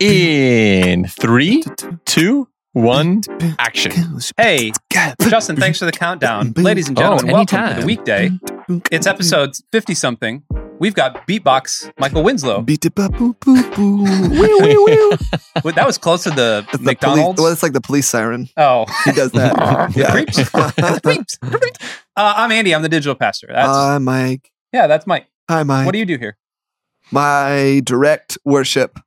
In three, two, one, action. Hey, Justin, thanks for the countdown. Ladies and gentlemen, Oh, welcome to anytime. the weekday. It's episode 50 something. We've got beatbox Michael Winslow. Beat it, boo, boo, boo. Wee, wee, wee. Wait, That was close to the That's the police. McDonald's. Well, it's like the police siren. oh, He does that. the yeah. creeps. Creeps. Uh, I'm Andy. I'm the digital pastor. That's, Hi, Mike. yeah, that's Mike. Hi, Mike. What do you do here? My direct worship.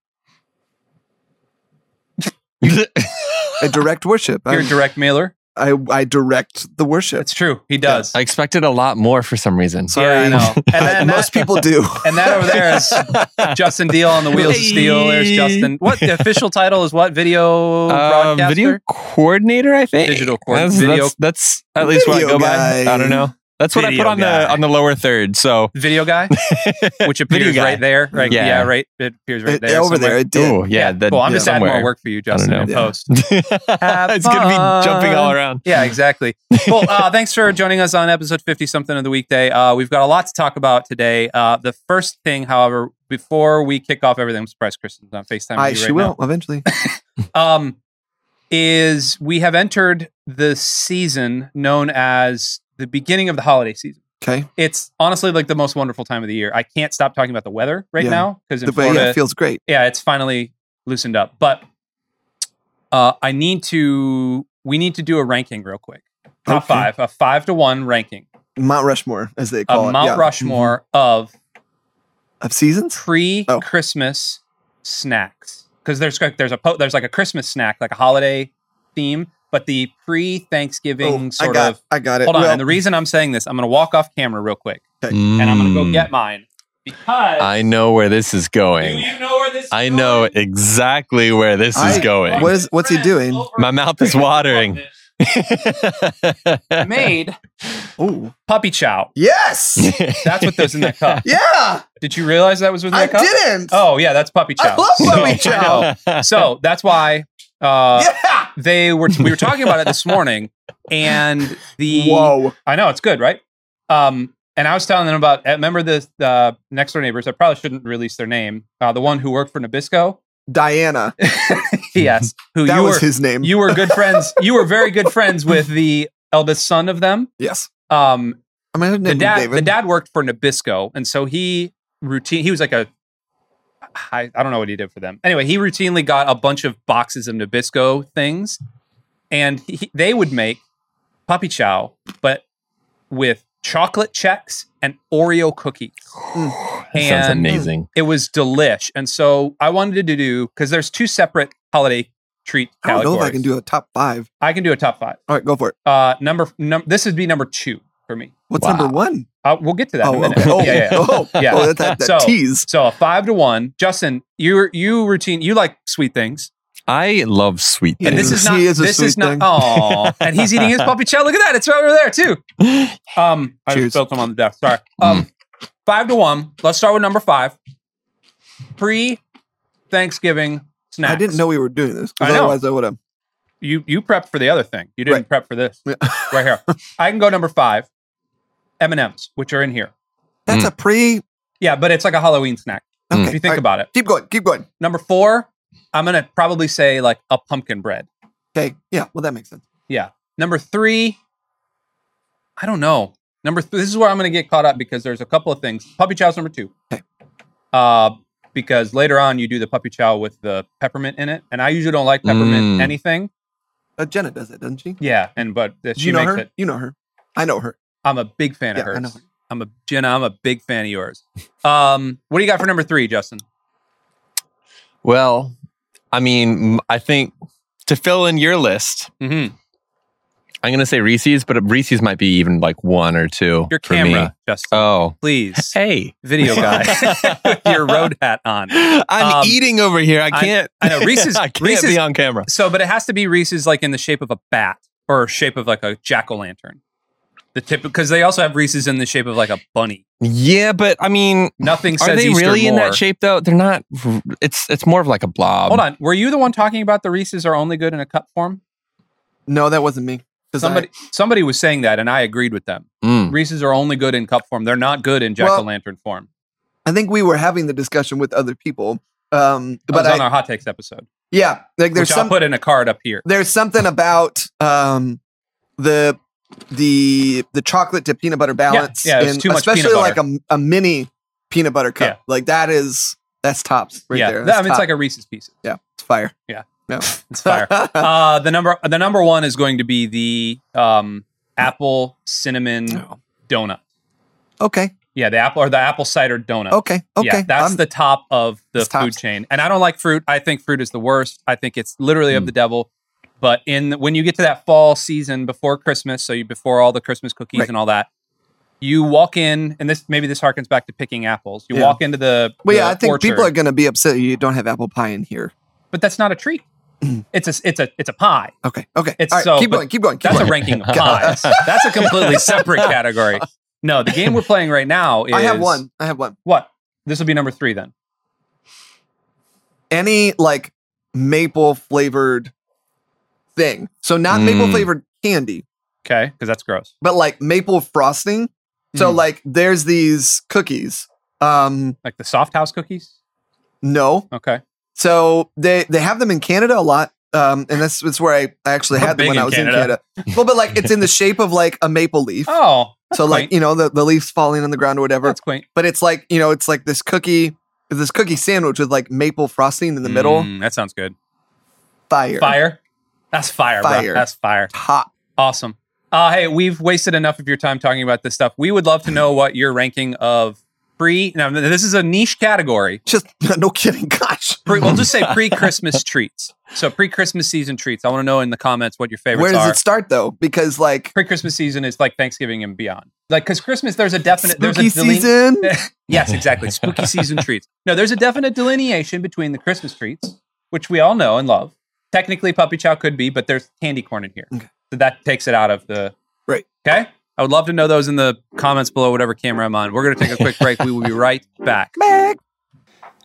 I direct worship. You're a direct mailer. I, I direct the worship. It's true. He does. I expected a lot more for some reason. Sorry. Yeah, I know. And then Most that- people do. And that over there is Justin Deal on the wheels of steel. There's Justin. What the official title is? What video Uh, broadcaster? video coordinator, I think. Digital coordinator. That's, that's, that's at least what I go guy. by. I don't know. That's what I put on guy. the on the lower third. So video guy, which appears guy. right there. Right? Yeah. Yeah. right. It appears right It- there. over there, somewhere. it did. oh yeah, that, cool. I'm just adding more work for you, I don't Justin, know. in Yeah. post. it's gonna be jumping all around. Yeah, exactly. Cool. Uh, thanks for joining us on episode 50 something of the weekday. Uh, we've got a lot to talk about today. Uh, the first thing, however, before we kick off everything, I'm surprised Kristen's on FaceTime. I with you she right will eventually. Um, is we have entered the season known as the beginning of the holiday season. Okay. It's honestly like the most wonderful time of the year. I can't stop talking about the weather right Yeah. now because The Florida, yeah, it feels great. yeah, it's finally loosened up. But uh, I need to. We need to do a ranking real quick. Top Okay. five, a five to one ranking, Mount Rushmore, as they a call it. Mount yeah. Rushmore Mhm. of of seasons. pre-Christmas snacks. Because there's there's a po- there's like a Christmas snack, like a holiday theme, but the pre-Thanksgiving Oh, I sort got. of. I got it. Hold on, Well, and the reason I'm saying this, I'm going to walk off camera real quick, Mm. and I'm going to go get mine because I know where this is Do going. you know where this? Is I know exactly where this is going. What is- what's he doing? My mouth is watering. Made oh puppy chow. yes. That's what goes in that cup. yeah. Did you realize that was within I that cup? I didn't. Oh yeah, that's puppy chow. I chow. love puppy I chow. know. So that's why uh, yeah. they were. We were talking about it this morning, and the Whoa. I know it's good, right? Um, and I was telling them about. uh, Remember the the next door neighbors? I probably shouldn't release their name. Uh, the one who worked for Nabisco. Diana. yes, who That you was were. his name. You were good friends. You were very good friends with the eldest son of them. yes. Um, I mean, the dad David. the dad worked for Nabisco, and so he routine he was like a I, I don't know what he did for them. Anyway, he routinely got a bunch of boxes of Nabisco things, and he, they would make puppy chow, but with chocolate Chex and Oreo cookies. That sounds amazing. It was delish, and so I wanted to do because there's two separate holiday treat I don't categories. know if I can do a top five. I can do a top five. All right, go for it. Uh, number num- this would be number two for me. What's Wow. number one? Uh, we'll get to that in a Oh, minute. okay. Oh, yeah, yeah, yeah. oh, Yeah. oh, that, that, that So- tease. So a five to one. Justin, you you routine. You like sweet things, I love sweet Yeah, and this things. is not. He is a this sweet is not. thing. Oh, and he's eating his puppy chow. Look at that. It's right over there too. Um, I Cheers. just spilled some on the desk. Sorry. Um, five to one. Let's start with number five. Pre Thanksgiving snacks. I didn't know we were doing this. I know. Otherwise, I would have. you you prepped for the other thing. You didn't Right. prep for this. Yeah. right here. I can go number five. M and M's, which are in here. That's Mm. a pre. Yeah, but it's like a Halloween snack. Mm. If you think all right, about it. Keep going. Keep going. Number four, I'm gonna probably say like a pumpkin bread. Okay. Yeah. Well, that makes sense. Yeah. Number three, I don't know. Number th- this is where I'm going to get caught up because there's a couple of things. Puppy chow's number two. Okay. Uh, because later on you do the puppy chow with the peppermint in it, and I usually don't like peppermint Mm. anything. Uh, Jenna does it, doesn't she? Yeah, and but that Do she you know makes her? it. You know her. I know her. I'm a big fan of Yeah, I know hers. I'm a Jenna. I'm a big fan of yours. Um, what do you got for number three, Justin? Well, I mean, I think to fill in your list, Mm-hmm. I'm going to say Reese's, but Reese's might be even like one or two. Your for camera, Me. Justin, Oh, please. hey. Video guy, your road hat on. I'm Um, eating over here. I can't. I know, Reese's- I can't Reese's- be on camera. So, but it has to be Reese's like in the shape of a bat or shape of like a jack o' lantern. The tip because they also have Reese's in the shape of like a bunny. Yeah, but I mean, Nothing says are they Easter really in more. that shape though? They're not. It's it's more of like a blob. Hold on, were you the one talking about the Reese's are only good in a cup form? No, that wasn't me. Somebody somebody was saying that, and I agreed with them. Mm. Reese's are only good in cup form. They're not good in jack o' lantern form. I, I think we were having the discussion with other people Um, but was on I, our hot takes episode, yeah, like there's which some I'll put in a card up here. there's something about um the the the chocolate to peanut butter balance yeah, it's and too much especially like a, a mini peanut butter cup Yeah. like that is that's tops right yeah, there That's I mean, it's like a Reese's Pieces. yeah it's fire Yeah. no, It's fire. uh, the number the number one is going to be the um, apple cinnamon Oh. donut. okay Yeah, the apple or the apple cider donut. okay okay Yeah, that's I'm- the top of the It's tops. food chain. And I don't like fruit. I think fruit is the worst. I think it's literally of Mm. the devil. But in when you get to that fall season before Christmas, so you before all the Christmas cookies Right. and all that, you walk in, and this maybe this harkens back to picking apples. You Yeah. walk into the well yeah the i think people are going to be upset you don't have apple pie in here but that's not a treat. Mm. it's a it's a it's a pie. okay okay It's right, so- keep going keep going keep That's a ranking of pies. That's a completely separate category. No, the game we're playing right now is i have one i have one What? This will be number three then. any like maple flavored thing so not maple Mm. flavored candy Okay, because that's gross. but like maple frosting so Mm. like there's these cookies um Like the soft house cookies. no Okay. So they they have them in Canada a lot. Um, and that's, that's where I, I actually We're had them when I was Canada. in Canada. Well, but like it's in the shape of like a maple leaf. Oh, so like quaint. you know the, the leaves falling on the ground or whatever. that's quaint. But it's like you know it's like this cookie, this cookie sandwich with like maple frosting in the middle. Mm, that sounds good. Fire, Fire. That's fire, bro. That's fire. top. Awesome. Uh, hey, we've wasted enough of your time talking about this stuff. We would love to know what your ranking of pre. Now, this is a niche category. Just no kidding. Gosh, Pre, we'll just say pre-Christmas treats. So pre-Christmas season treats. I want to know in the comments what your favorites where does are. it start though? Because like pre-Christmas season is like Thanksgiving and beyond. Like because Christmas, there's a definite there's spooky a deline- season. yes, exactly. Spooky season treats. No, there's a definite delineation between the Christmas treats, which we all know and love. Technically, puppy chow could be, but there's candy corn in here, Okay. so that takes it out of the Right. Okay, I would love to know those in the comments below, whatever camera I'm on. We're going to take a quick break. We will be right back. Back.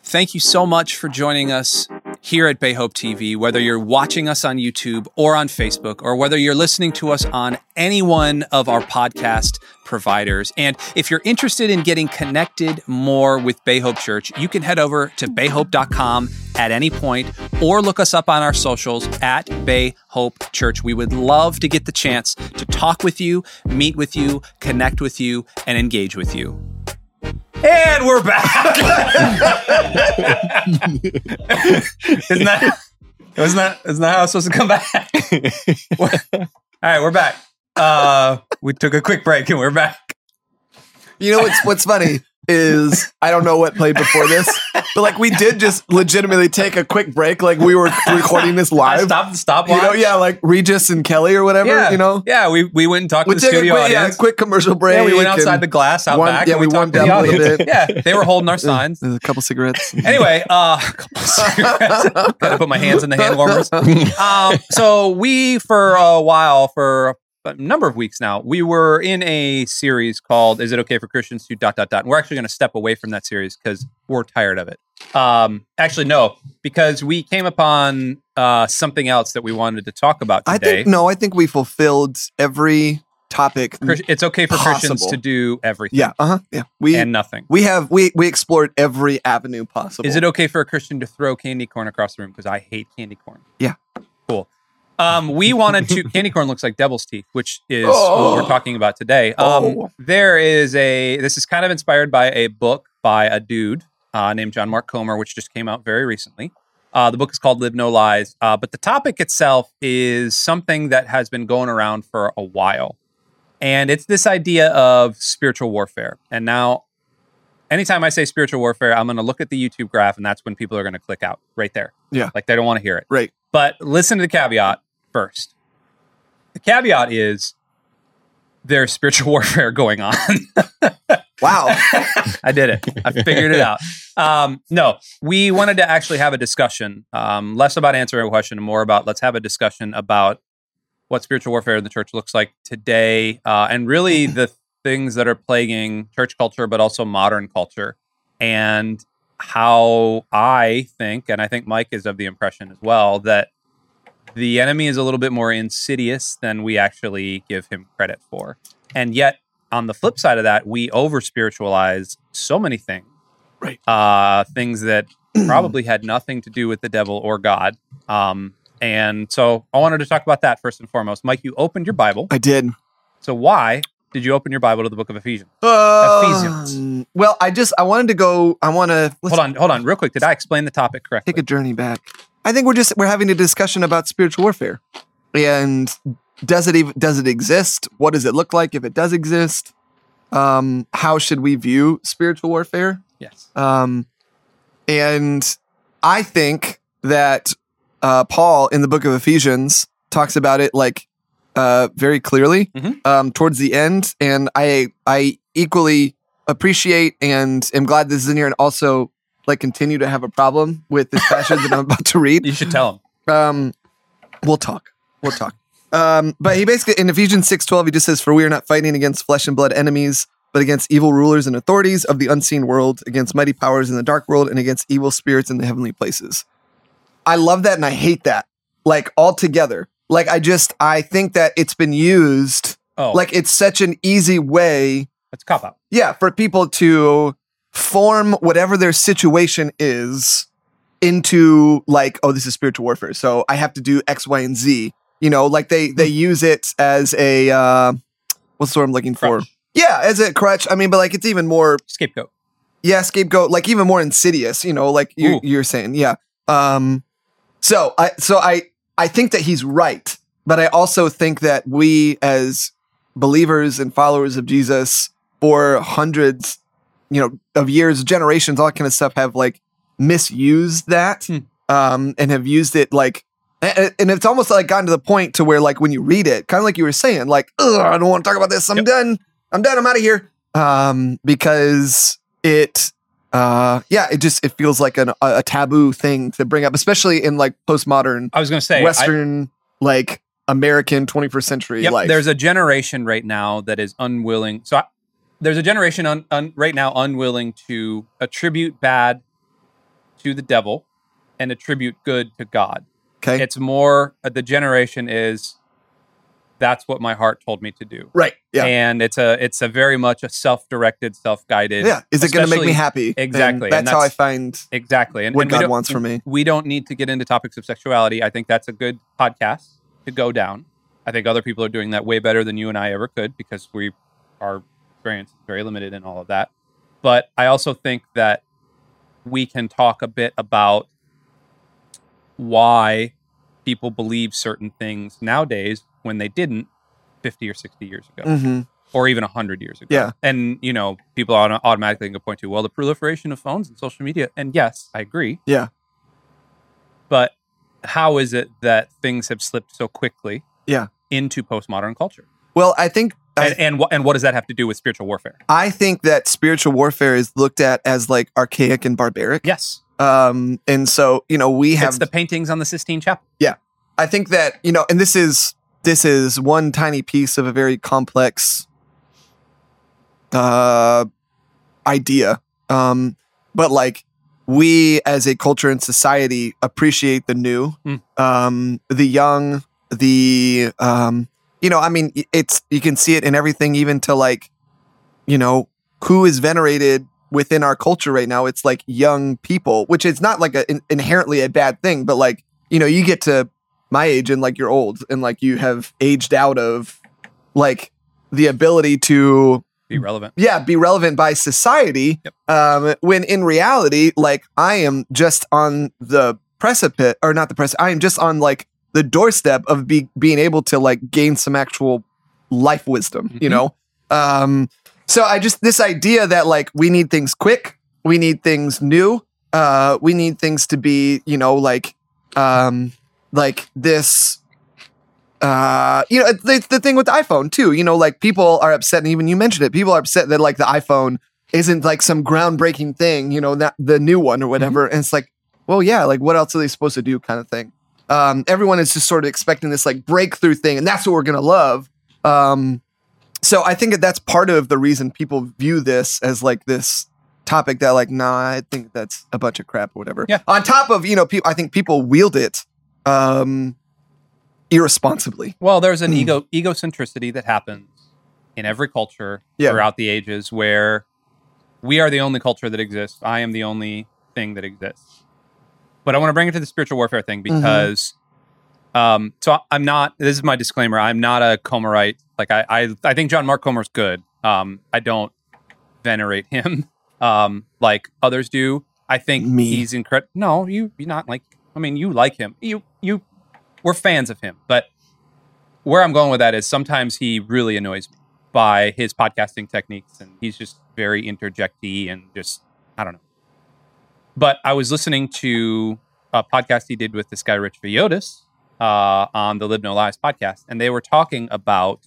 Thank you so much for joining us here at Bay Hope TV, whether you're watching us on YouTube or on Facebook, or whether you're listening to us on any one of our podcast providers. And if you're interested in getting connected more with Bay Hope Church, you can head over to bayhope.com at any point or look us up on our socials at Bay Hope Church. We would love to get the chance to talk with you, meet with you, connect with you, and engage with you. And we're back. isn't that isn't that isn't that how it's supposed to come back? All right, we're back. Uh, we took a quick break and we're back. You know what's what's funny is I don't know what played before this, but like we did just legitimately take a quick break, like we were recording this live. Stop, the stop You know, yeah, like Regis and Kelly or whatever. yeah, You know, yeah. We we went and talked we to the studio quick, yeah, quick commercial break. Yeah, we went outside the glass out warmed- back. yeah, and we we, talked warmed to the down a little audience. bit. Yeah, they were holding our signs. There's a couple cigarettes. Anyway, uh, a couple cigarettes. gotta put my hands in the hand warmers. um, so we for a while, for a number of weeks now, we were in a series called "Is It Okay for Christians to Dot Dot Dot." And we're actually going to step away from that series because we're tired of it. Um, actually, no, because we came upon uh, something else that we wanted to talk about I today. think no, I think we fulfilled every topic. It's okay for Christians to do everything Yeah, uh huh. Yeah, we and nothing. we have we we explored every avenue possible. Is it okay for a Christian to throw candy corn across the room? Because I hate candy corn. Yeah. Cool. Um, we wanted to. candy corn looks like devil's teeth, which is Oh. what we're talking about today. Um, Oh. There is a. This is kind of inspired by a book by a dude uh, named John Mark Comer, which just came out very recently. Uh, the book is called Live No Lies, uh, but the topic itself is something that has been going around for a while, and it's this idea of spiritual warfare. And now, anytime I say spiritual warfare, I'm going to look at the YouTube graph, and that's when people are going to click out right there. Yeah. like they don't want to hear it. Right. But listen to the caveat first. The caveat is there's spiritual warfare going on. Wow. I did it. I figured it out. Um, no, we wanted to actually have a discussion, um, less about answering a question and more about let's have a discussion about what spiritual warfare in the church looks like today, uh, and really the things that are plaguing church culture, but also modern culture, and how I think, and I think Mike is of the impression as well, that the enemy is a little bit more insidious than we actually give him credit for. And yet, on the flip side of that, we over spiritualize so many things. Right. Uh, things that probably had nothing to do with the devil or God. Um, and so I wanted to talk about that first and foremost. Mike, you opened your Bible. I did. So why did you open your Bible to the book of Ephesians? Ephesians. Ephesians. Well, I just I wanted to go. I want to Hold on, hold on, real quick. Did I explain the topic correctly? take a journey back. I think we're just we're having a discussion about spiritual warfare, and does it even does it exist? What does it look like if it does exist? Um, how should we view spiritual warfare? yes. Um, and I think that uh, Paul in the book of Ephesians talks about it like uh, very clearly Mhm. um, towards the end, and I I equally appreciate and am glad this is in here, and also like continue to have a problem with this passage that I'm about to read. You should tell him. Um, we'll talk. We'll talk. Um, but he basically in Ephesians six twelve he just says, "For we are not fighting against flesh and blood enemies, but against evil rulers and authorities of the unseen world, against mighty powers in the dark world, and against evil spirits in the heavenly places." I love that and I hate that, like all together. Like I just I think that it's been used Oh, like it's such an easy way that's cop out. yeah, for people to form whatever their situation is into like, oh, this is spiritual warfare. So I have to do X, Y, and Z. You know, like they they use it as a uh, what's the word I'm looking for? Crutch. Yeah, as a crutch. I mean, but like it's even more Scapegoat. yeah, scapegoat, like even more insidious, you know, like you, you're saying, yeah. Um, so I, so I, I think that he's right, but I also think that we as believers and followers of Jesus for hundreds, you know, of years, generations, all that kind of stuff have like misused that, Hmm. um, and have used it like, and, and it's almost like gotten to the point to where like when you read it, kind of like you were saying, like, Ugh, I don't want to talk about this. I'm Yep. done. I'm done. I'm out of here. Um, because it uh yeah it just it feels like an, a, a taboo thing to bring up especially in like postmodern I was to say, I- western like american 21st century Yep, life there's a generation right now that is unwilling. So I, there's a generation un, un, right now unwilling to attribute bad to the devil and attribute good to God. okay It's more uh, the generation is that's what my heart told me to do. right yeah And it's a it's a very much a self-directed, self-guided. yeah is it going to make me happy Exactly, and that's, how i find Exactly. And what and god wants for me we don't need to get into topics of sexuality. I think that's a good podcast to go down. I think other people are doing that way better than you and I ever could because we our experience is very limited in all of that. But I also think that we can talk a bit about why people believe certain things nowadays when they didn't 50 or 60 years ago hmm or even 100 years ago. Yeah. And, you know, people auto- automatically can point to, well, the proliferation of phones and social media. And yes, I agree. Yeah. But how is it that things have slipped so quickly Yeah. into postmodern culture? well i think And, and, what, and what does that have to do with spiritual warfare? I think that spiritual warfare is looked at as like archaic and barbaric Yes. um and so you know we have It's the paintings on the Sistine Chapel. Yeah, I think that you know, and this is this is one tiny piece of a very complex uh, idea. Um, but like we as a culture and society appreciate the new, Mm. um, the young, the um, you know, I mean, it's you can see it in everything, even to like, you know, who is venerated within our culture right now. It's like young people, which is not like a, in- inherently a bad thing, but like you know, you get to my age and like you're old and like you have aged out of like the ability to Be relevant. yeah be relevant by society Yep. um when in reality like i am just on the precipice or not the precipice i am just on like the doorstep of be, being able to like gain some actual life wisdom you Mhm. know? Um so i just this idea that like we need things quick we need things new uh we need things to be you know like um like this uh you know the, the thing with the iphone too you know like people are upset and even you mentioned it people are upset that like the iphone isn't like some groundbreaking thing you know not the new one or whatever and it's like well yeah like what else are they supposed to do kind of thing um everyone is just sort of expecting this like breakthrough thing and that's what we're gonna love um so i think that that's part of the reason people view this as like this topic that like nah i think that's a bunch of crap or whatever Yeah. on top of you know people i think people wield it um irresponsibly Well, there's an Mm. ego egocentricity that happens in every culture Yeah. throughout the ages where we are the only culture that exists. I am the only thing that exists. But I want to bring it to the spiritual warfare thing because, um, so I'm not. This is my disclaimer. I'm not a Comerite. Like I, I, I think John Mark Comer's good. Um, I don't venerate him, um, like others do. I think Me. he's incredible. No, you, you're not like. I mean, you like him. You, you, we're fans of him. But where I'm going with that is sometimes he really annoys me by his podcasting techniques, and he's just very interjecty and just I don't know. But I was listening to a podcast he did with this guy Rich Villodas uh, on the Live No Lies podcast, and they were talking about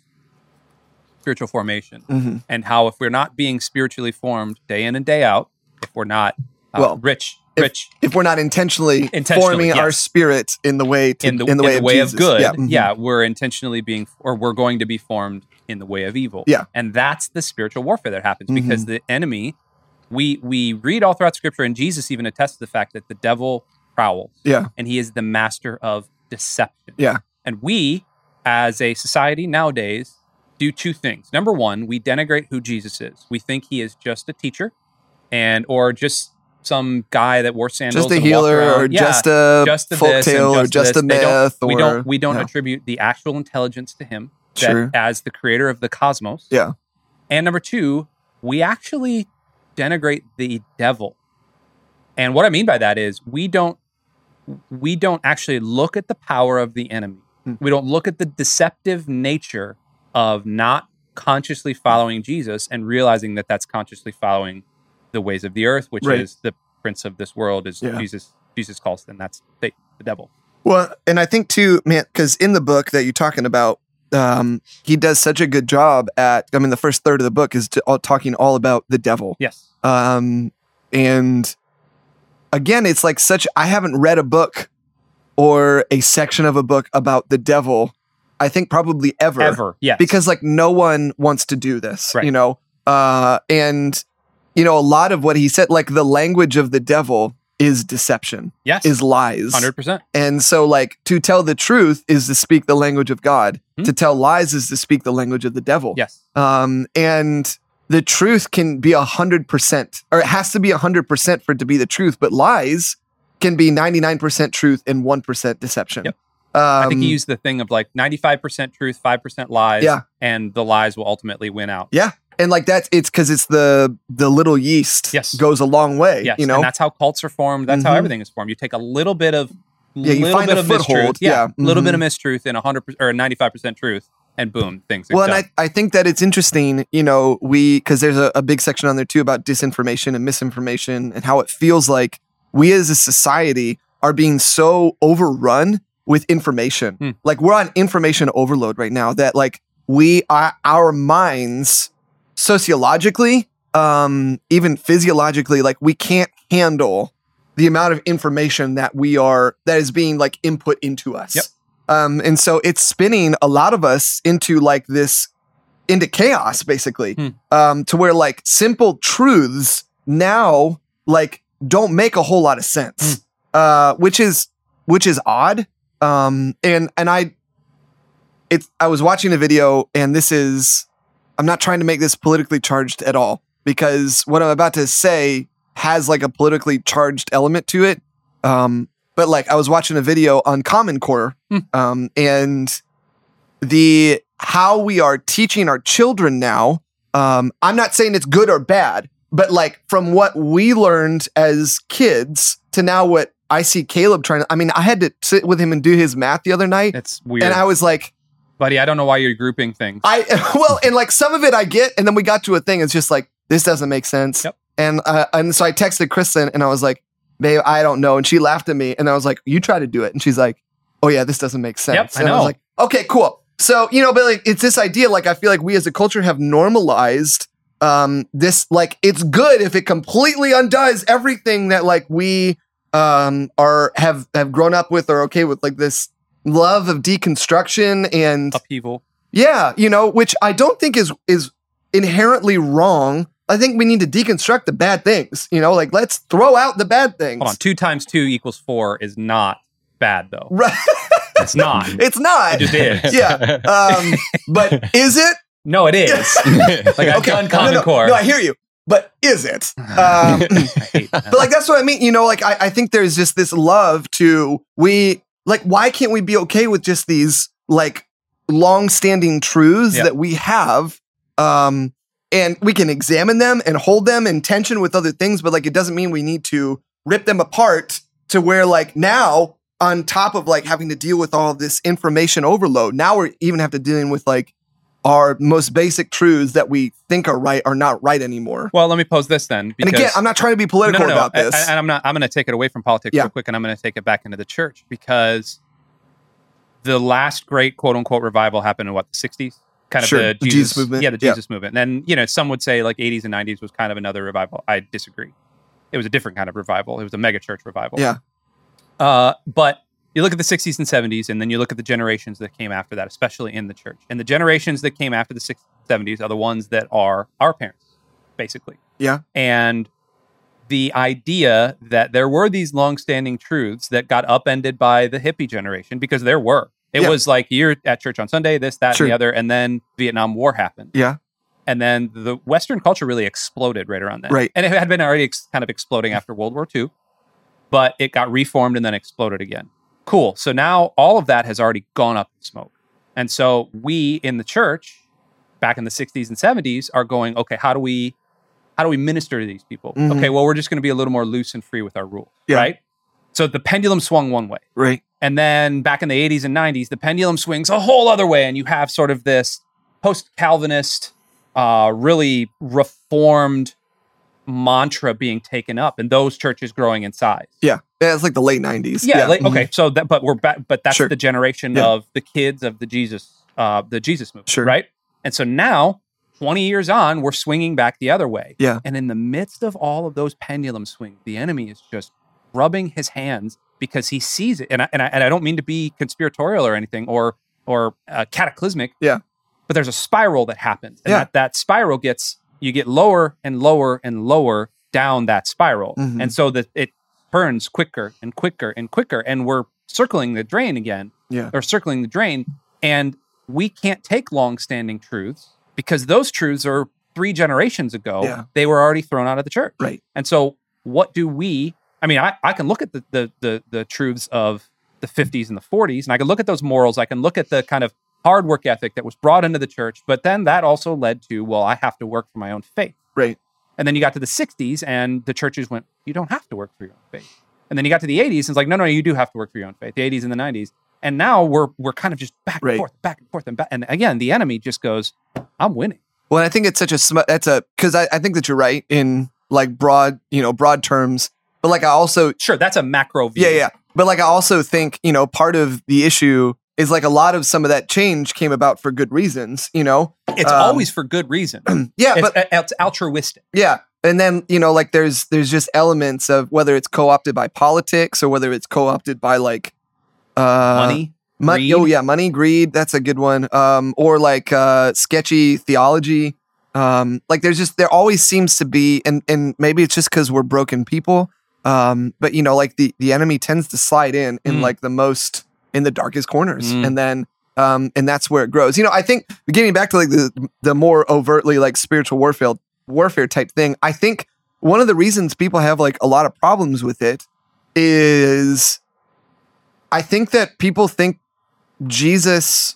spiritual formation hmm and how if we're not being spiritually formed day in and day out, if we're not uh, Well, rich, if- rich If we're not intentionally, Intentionally, forming our spirit in the way to, in the, in the way, of, Jesus. good, Yeah. yeah, mhm. we're intentionally being, or we're going to be formed in the way of evil. Yeah. and that's the spiritual warfare that happens because Mm-hmm. the enemy. We we read all throughout Scripture, and Jesus even attests to the fact that the devil prowls. Yeah. and he is the master of deception. Yeah. and we, as a society nowadays, do two things. Number one, we denigrate who Jesus is. We think he is just a teacher, and or just some guy that wore sandals, Just a and healer around. or Yeah just a just a folk tale or just this. a They don't- myth. we don't we don't yeah. attribute the actual intelligence to him that as the creator of the cosmos. Yeah. And number two, we actually denigrate the devil. And what I mean by that is we don't we don't actually look at the power of the enemy. Hmm. We don't look at the deceptive nature of not consciously following Jesus and realizing that that's consciously following the ways of the earth, which Right. is the prince of this world, is Yeah. Jesus. Jesus calls them. That's the, the devil. Well, and I think too, man, because in the book that you're talking about, um, he does such a good job at. I mean, the first third of the book is all, talking all about the devil. Yes. Um, and again, it's like such. I haven't read a book or a section of a book about the devil. I think probably ever, Ever. yeah, because like no one wants to do this, Right. you know. Uh, and you know, a lot of what he said, like the language of the devil is deception, yes. is lies. hundred percent. And so, like, to tell the truth is to speak the language of God. Hmm. To tell lies is to speak the language of the devil. Yes. Um, and the truth can be a hundred percent, or it has to be a hundred percent for it to be the truth. But lies can be ninety nine percent truth and one percent deception. Yep. Um, I think he used the thing of like ninety five percent truth, five percent lies. Yeah. And the lies will ultimately win out. yeah, and like that's it's because it's the the little yeast. Yes. goes a long way. Yes. you know. And that's how cults are formed. That's how Mhm. everything is formed. You take a little bit of Yeah, you little find bit a of foothold. mistruth. Yeah. Yeah. A little bit of mistruth and a hundred per- or ninety five percent truth, and boom, things are Well, done. and I, I think that it's interesting, you know, we, because there's a, a big section on there too about disinformation and misinformation and how it feels like we as a society are being so overrun with information. Hmm. Like we're on information overload right now that like we, our, our minds sociologically, um, even physiologically, like we can't handle the amount of information that we are, that is being like input into us. Yep. Um, and so it's spinning a lot of us into like this, into chaos, basically, Hmm. um, to where like simple truths now like don't make a whole lot of sense, uh, which is which is odd. Um, and and I, it's I was watching a video, and this is I'm not trying to make this politically charged at all because what I'm about to say has like a politically charged element to it. Um, but like I was watching a video on Common Core, Hmm. um, and the how we are teaching our children now. Um, I'm not saying it's good or bad, but like from what we learned as kids to now what I see Caleb trying to. I mean, I had to sit with him and do his math the other night, That's weird, and I was like, buddy. I don't know why you're grouping things. I well, and like some of it I get, and then we got to a thing. It's just like this doesn't make sense. Yep. And uh, and so I texted Kristen, and I was like, "Babe, I don't know." And she laughed at me, and I was like, "You try to do it," and she's like, "Oh yeah, this doesn't make sense." Yep, I and I was like, "Okay, cool." So you know, but like it's this idea. Like I feel like we as a culture have normalized um this. Like it's good if it completely undoes everything that like we um are have have grown up with or okay with like this love of deconstruction and Upheaval. yeah, you know, which I don't think is is inherently wrong. I think we need to deconstruct the bad things. You know, like let's throw out the bad things. Hold on. Two times two equals four is not bad though. Right. It's not. it's not. It just is. Yeah. Um, but is it? No, it is. like I've done No, Common no, Core. No, I hear you. but is it? Um, I hate that. but like that's what I mean. You know, like I, I think there's just this love to we like why can't we be okay with just these like long-standing truths Yeah. that we have um and we can examine them and hold them in tension with other things but like it doesn't mean we need to rip them apart to where like now on top of like having to deal with all this information overload now we're even have to dealing with like our most basic truths that we think are right are not right anymore well, let me pose this then. and again i'm not trying to be political about I- this I, and I'm not. I'm going to take it away from politics Yeah. real quick, and I'm going to take it back into the church because the last great quote unquote revival happened in what the 60s, kind of Sure, the Jesus, Jesus movement. Yeah, the Yeah. Jesus movement. And then you know, some would say like 80s and 90s was kind of another revival. I disagree. It was a different kind of revival. It was a mega church revival. Yeah. Uh, but you look at the 60s and 70s, and then you look at the generations that came after that, especially in the church. And the generations that came after the 60s, 70s are the ones that are our parents, basically. Yeah. And the idea that there were these long-standing truths that got upended by the hippie generation, because there were. It Yeah. was like you're at church on Sunday, this, that, Sure. and the other, and then Vietnam War happened. Yeah. And then the Western culture really exploded right around then. Right. And it had been already ex- kind of exploding after World War II, but it got reformed and then exploded again. Cool. So now all of that has already gone up in smoke. And so we in the church back in the 60s and 70s are going, okay, how do we how do we minister to these people? Mhm. Okay, well, we're just going to be a little more loose and free with our rules, Yeah. right? So the pendulum swung one way. right And then back in the 80s and 90s, the pendulum swings a whole other way, and you have sort of this post Calvinist, uh, really reformed mantra being taken up, and those churches growing in size. Yeah, yeah, it's like the late '90s. Yeah, like, mhm. okay, so that, but we're back, but that's Sure. the generation Yeah. of the kids of the Jesus, uh, the Jesus movement, Sure. right? And so now, 20 years on, we're swinging back the other way. Yeah. And in the midst of all of those pendulum swings, the enemy is just rubbing his hands because he sees it. And I, and I, and I don't mean to be conspiratorial or anything or or uh, cataclysmic. Yeah. But there's a spiral that happens, and Yeah. that that spiral gets you get lower and lower and lower down that spiral, Mhm. and so that it turns quicker and quicker and quicker, and we're circling the drain again Yeah. or circling the drain. And we can't take long-standing truths because those truths are three generations ago. Yeah. They were already thrown out of the church. Right. And so what do we I mean, I, I can look at the, the the the truths of the 50s and the 40s, and I can look at those morals. I can look at the kind of hard work ethic that was brought into the church, but then that also led to, well, I have to work for my own faith. Right. And then you got to the 60s, and the churches went, you don't have to work for your own faith. And then you got to the 80s, and it's like, no, no, you do have to work for your own faith. The 80s and the 90s, and now we're we're kind of just back and Right. forth, back and forth, and back. And again, the enemy just goes, I'm winning. Well, I think it's such a sm- that's a because I, I think that you're right in like broad you know broad terms, but like I also Sure, that's a macro view. yeah yeah, but like I also think you know part of the issue is like a lot of some of that change came about for good reasons. You know, It's Um, always for good reason. yeah, it's, but it's altruistic. Yeah. And then, you know, like there's there's just elements of whether it's co-opted by politics or whether it's co-opted by like uh Money, mon- greed. oh yeah, money, greed, that's a good one. Um or like uh sketchy theology. Um like there's just there always seems to be and and maybe it's just cuz we're broken people. Um but you know, like the the enemy tends to slide in in Mm. like the most in the darkest corners Mm. and then um and that's where it grows. You know, I think getting back to like the the more overtly like spiritual warfare warfare type thing, I think one of the reasons people have like a lot of problems with it is I think that people think Jesus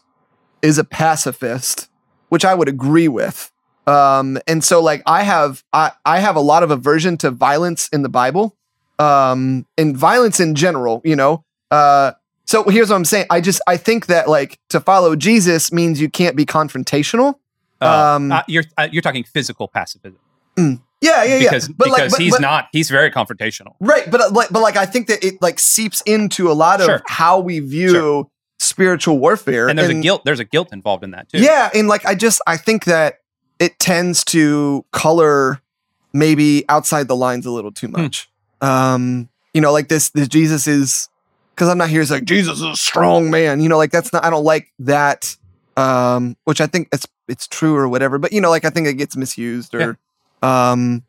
is a pacifist, which I would agree with. Um, and so like I have I, I have a lot of aversion to violence in the Bible. Um, and violence in general, you know. Uh so here's what I'm saying. I just I think that like to follow Jesus means you can't be confrontational. Uh, Um, uh, you're uh, you're talking physical pacifism Yeah, yeah, yeah. because but because like, but, he's but- not. He's very confrontational. Right, but uh, like, but like, I think that it like seeps into a lot of Sure. how we view Sure. spiritual warfare, And there's a guilt. There's a guilt involved in that too. Yeah, and like, I just I think that it tends to color maybe outside the lines a little too Hmm. Much. Um, you know, like this, this Jesus is because I'm not here. It's like Jesus is a strong man. You know, like that's not. I don't like that. Um, which I think it's it's true or whatever. But you know, like I think it gets misused or, um,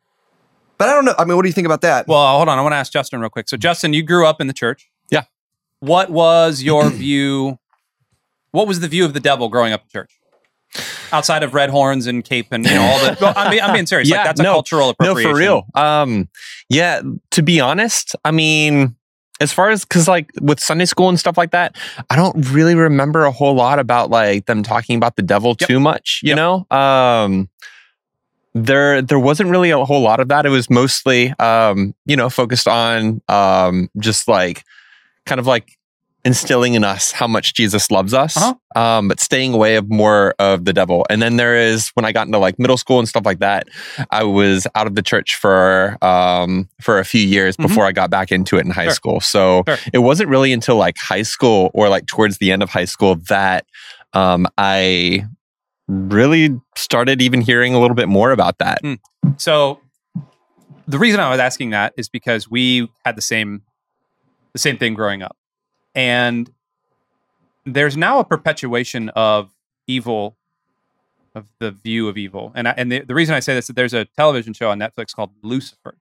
but I don't know. I mean, what do you think about that? Well, hold on. I want to ask Justin real quick. So, Justin, you grew up in the church. Yeah. What was your view? What was the view of the devil growing up in church? Outside of red horns and cape and you know, all the. Well, I mean, I'm being serious. Yeah, like that's a no, cultural No, for real. Um, yeah. To be honest, I mean, as far as because like with Sunday school and stuff like that, I don't really remember a whole lot about like them talking about the devil Yep. too much. You Yep. know, um, there there wasn't really a whole lot of that. It was mostly um, you know focused on um, just like kind of like instilling in us how much Jesus loves us, Uh-huh. um, but staying away of more of the devil. And then there is when I got into like middle school and stuff like that, I was out of the church for um, for a few years Mhm. before I got back into it in high Sure. school. So Sure. it wasn't really until like high school or like towards the end of high school that um, I really started even hearing a little bit more about that. So the reason I was asking that is because we had the same the same thing growing up. And there's now a perpetuation of evil of the view of evil. And I, and the, the reason I say this is that there's a television show on Netflix called Lucifer.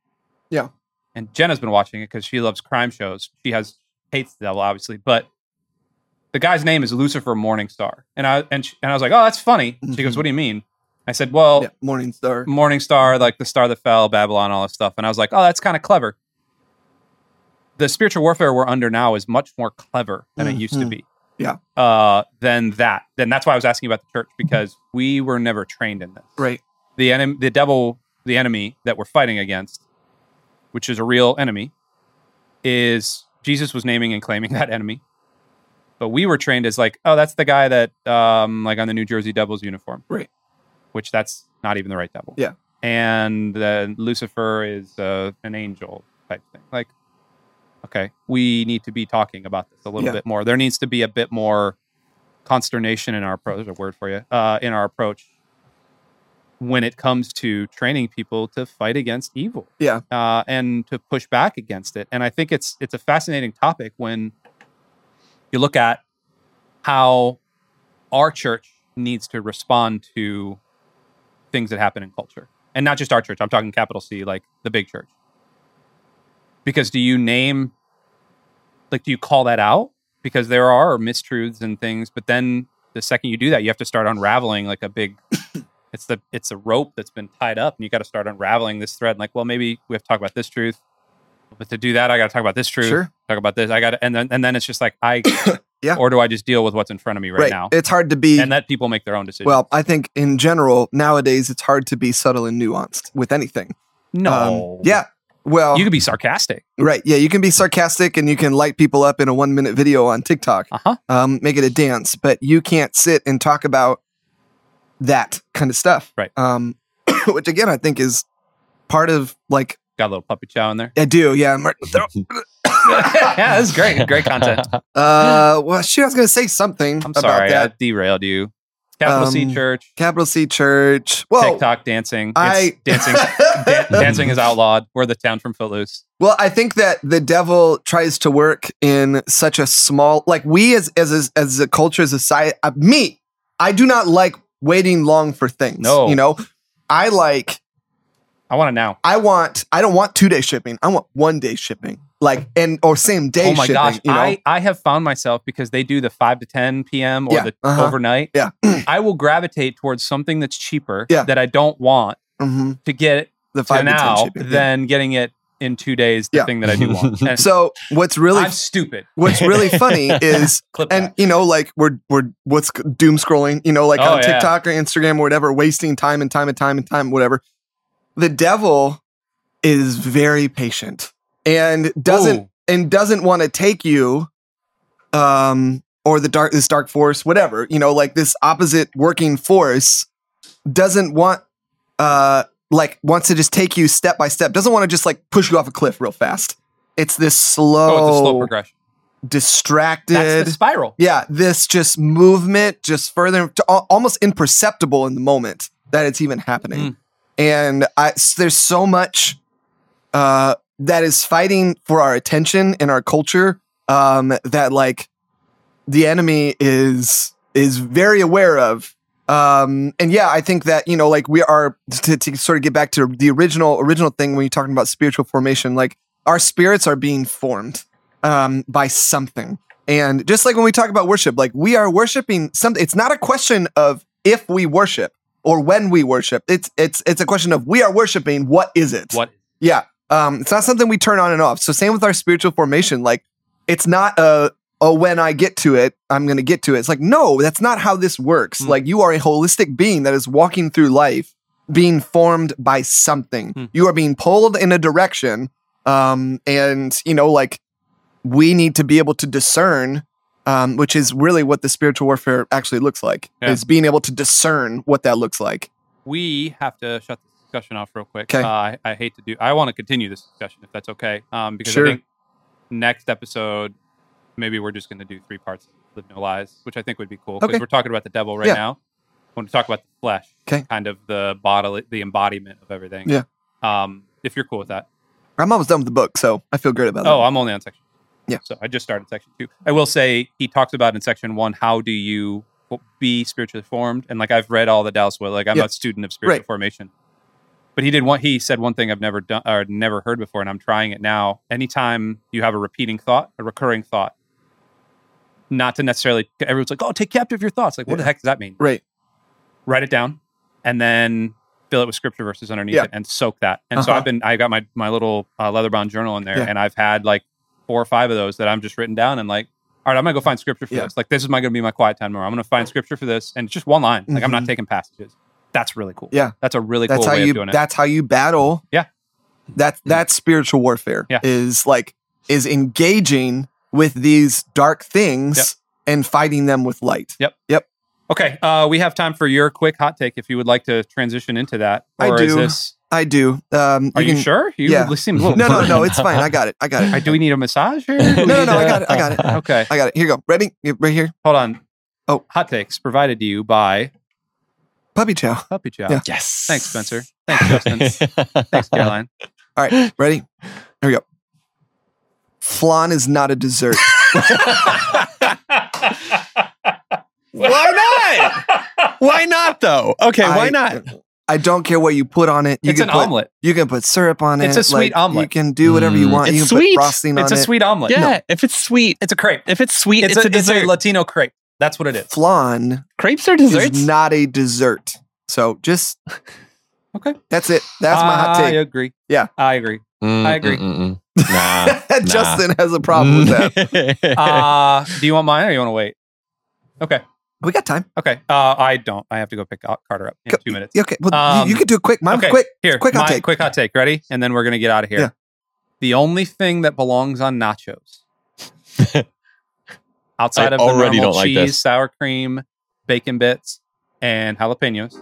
Yeah. And Jenna's been watching it because she loves crime shows. She has hates the devil obviously, but the guy's name is Lucifer Morningstar. And I and, she, and I was like, "Oh, that's funny." She goes, Mhm. "What do you mean?" I said, "Well, yeah, Morning Star. Morning Star, like the star that fell, Babylon, all this stuff. And I was like, oh, that's kind of clever. The spiritual warfare we're under now is much more clever than it used to Mhm. be. Yeah. Uh, than that. Then that's why I was asking about the church because we were never trained in this. Right. The enemy, the devil, the enemy that we're fighting against, which is a real enemy, is Jesus was naming and claiming that enemy. But we were trained as like, oh, that's the guy that, um, like on the New Jersey Devils uniform, Right. Which that's not even the right devil Yeah. and then Lucifer is uh, an angel type thing. Like, okay, we need to be talking about this a little Yeah. bit more. There needs to be a bit more consternation in our approach. a word for you uh, in our approach when it comes to training people to fight against evil. Yeah. uh, and to push back against it. And I think it's it's a fascinating topic when you look at how our church needs to respond to things that happen in culture. And not just our church, I'm talking capital C, like the big church. Because do you name, like, do you call that out? Because there are mistruths and things, but then the second you do that, you have to start unraveling like a big, it's the, it's a rope that's been tied up and you got to start unraveling this thread. Like, well, maybe we have to talk about this truth. But to do that, I got to talk about this truth. Sure. Talk about this. I got to, and then, and then it's just like, I, Yeah. Or do I just deal with what's in front of me right, Right. now? It's hard to be. and let people make their own decisions. well, I think in general nowadays it's hard to be subtle and nuanced with anything. no. Um, yeah. Well, You can be sarcastic. right. Yeah, you can be sarcastic and you can light people up in a one minute video on TikTok, Uh huh. um, make it a dance, but you can't sit and talk about that kind of stuff. Right. Um, which again, I think is part of like Got a little puppy chow in there. I do. Yeah. Yeah, this is great. Great content. uh, well, shoot, I was gonna say something I'm about sorry, I that. derailed you. Capital C Um, Church, Capital C Church. Well, TikTok dancing. I dancing. dan- dancing is outlawed. We're the town from Footloose. Well, I think that the devil tries to work in such a small, like we as as as, as a culture, as a society. Uh, me, I do not like waiting long for things. No. you know, I like. I want it now. I want. I don't want two day shipping. I want one day shipping. Like and or same day. oh my shipping, gosh, You know. I, I have found myself because they do the five to ten p.m. or Yeah, the uh-huh. overnight. Yeah. I will gravitate towards something that's cheaper. Yeah. that I don't want hmm to get The to five to ten now shipping. yeah. than getting it in two days. The Yeah. thing that I do want. And So what's really I'm stupid. what's really funny is Clip and that. you know like we're we're what's doom scrolling you know like Oh, on yeah. tiktok or instagram or whatever wasting time and time and time and time whatever the devil is very patient and doesn't Ooh. and doesn't want to take you um or the dark this dark force whatever you know like this opposite working force doesn't want uh like wants to just take you step by step doesn't want to just like push you off a cliff real fast it's this slow, Oh, it's slow progression. distracted That's the spiral. yeah, this just movement, just further, to, almost imperceptible in the moment that it's even happening. Mm. And I, there's so much uh, that is fighting for our attention in our culture um, that like the enemy is is very aware of. Um, and yeah, I think that you know, like we are to, to sort of get back to the original original thing when you're talking about spiritual formation, like our spirits are being formed um, by something. And just like when we talk about worship, like we are worshiping something. It's not a question of if we worship or when we worship. It's it's it's a question of we are worshiping. What is it? What? Yeah. Um, it's not something we turn on and off. So same with our spiritual formation. Like it's not a oh when I get to it, I'm gonna get to it. It's like, no, that's not how this works. Mm. Like you are a holistic being that is walking through life being formed by something. Mm. You are being pulled in a direction. Um, and you know, like we need to be able to discern um, which is really what the spiritual warfare actually looks like. Yeah. Is being able to discern what that looks like. We have to shut this discussion off real quick. 'Kay. Uh, I, I hate to do. I want to continue this discussion if that's okay. Um, because Sure. I think next episode, maybe we're just going to do three parts of Live No Lies, which I think would be cool because Okay. we're talking about the devil right Yeah. now. I want to talk about the flesh, 'Kay. kind of the bodily, the embodiment of everything. Yeah. Um, if you're cool with that. I'm almost done with the book, so I feel good about Oh, that. I'm only on section. Yeah. So I just started section two. I will say he talks about in section one how do you be spiritually formed, and like I've read all the Dallas Willard. Like I'm Yeah. a student of spiritual Right. formation. But he did one. He said one thing I've never done or never heard before, and I'm trying it now. Anytime you have a repeating thought, a recurring thought, not to necessarily everyone's like, "Oh, take captive of your thoughts." Like, what the heck does that mean? Right. Write it down, and then fill it with scripture verses underneath Yeah. it, and soak that. And so Uh-huh. I've been. I got my my little uh, leather bound journal in there, Yeah. and I've had like four or five of those that I'm just written down and like, all right, I'm gonna go find scripture for Yeah. this. Like, this is my gonna be my quiet time tomorrow. I'm gonna find scripture for this, and it's just one line. Like, I'm not Mhm. taking passages. That's really cool. Yeah. that's a really that's cool how way you of doing it. that's how you battle Yeah. that that's spiritual warfare Yeah. is like is engaging with these dark things Yep. and fighting them with light Yep. Yep. Okay, uh, we have time for your quick hot take if you would like to transition into that. I do. this? i do um Are you, can- sure? You yeah. seem a little. no no no it's fine i got it i got it Uh, Do we need a massage here? no no no i got it i got it Okay, i got it here you go ready right here hold on. Oh. hot takes provided to you by puppy chow Puppy Chow. Yeah. yes. Thanks, Spencer. Thanks, Justin. Thanks, Caroline. all right ready here we go flan is not a dessert Why not? Why not though? Okay, why I- not? I don't care what you put on it. You it's can an put, omelet. You can put syrup on it. It's a sweet like, omelet. You can do whatever you Mm, want. you it's can sweet. put frosting It's on a it. sweet omelet. Yeah, if it's sweet, It's a crepe. if it's sweet, It's, it's, a, a dessert. it's a Latino crepe. That's what it is. Flan Crepes are desserts. is not a dessert. So just Okay. that's it. That's my hot take. I agree. Yeah. I agree. Mm, I agree. mm, mm, mm. Nah. Justin has a problem with that. that. Uh, do you want mine or you want to wait? Okay. We got time. Okay. Uh, I don't. I have to go pick Carter up in Go- two minutes. Okay. Well, Um, you, you can do it quick. Mine's okay. quick. Here, quick hot my take. quick hot take. Ready? And then we're gonna get out of here. Yeah. The only thing that belongs on nachos, outside I of the already normal don't like cheese, this. sour cream, bacon bits, and jalapenos,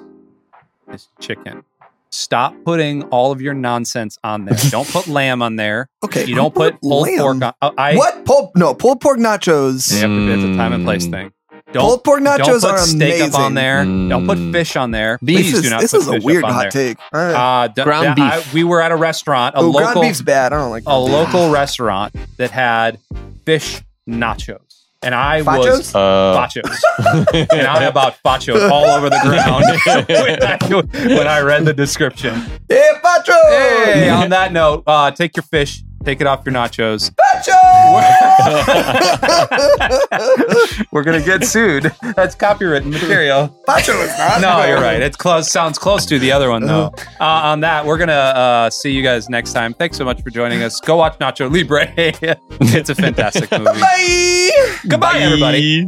is chicken. Stop putting all of your nonsense on there. don't put lamb on there. Okay. You don't put pulled lamb. pork on. oh, I what? Pulled, no, pulled pork nachos. You have to, it's a time and place Mm. thing. Don't Pulled pork nachos don't put steak amazing. up on there. Don't put Mm. fish on there. Beef Please This do not this put is a weird up hot there. take. All right. Uh, d- Ground that- I- beef. we were at a restaurant, a oh, ground beef's bad. I don't like a beef. local restaurant that had fish nachos, and I was Fachos? Uh, fachos, and I about fachos all over the ground when, I, when I read the description. Hey, Pacho! Hey, on that note, uh, take your fish, take it off your nachos. Pacho! We're gonna get sued. That's copyrighted material. Pacho is not. no, you're right. It's close. Sounds close to the other one, though. Uh, on that, we're gonna uh, see you guys next time. Thanks so much for joining us. Go watch Nacho Libre. it's a fantastic movie. Bye. Goodbye, everybody.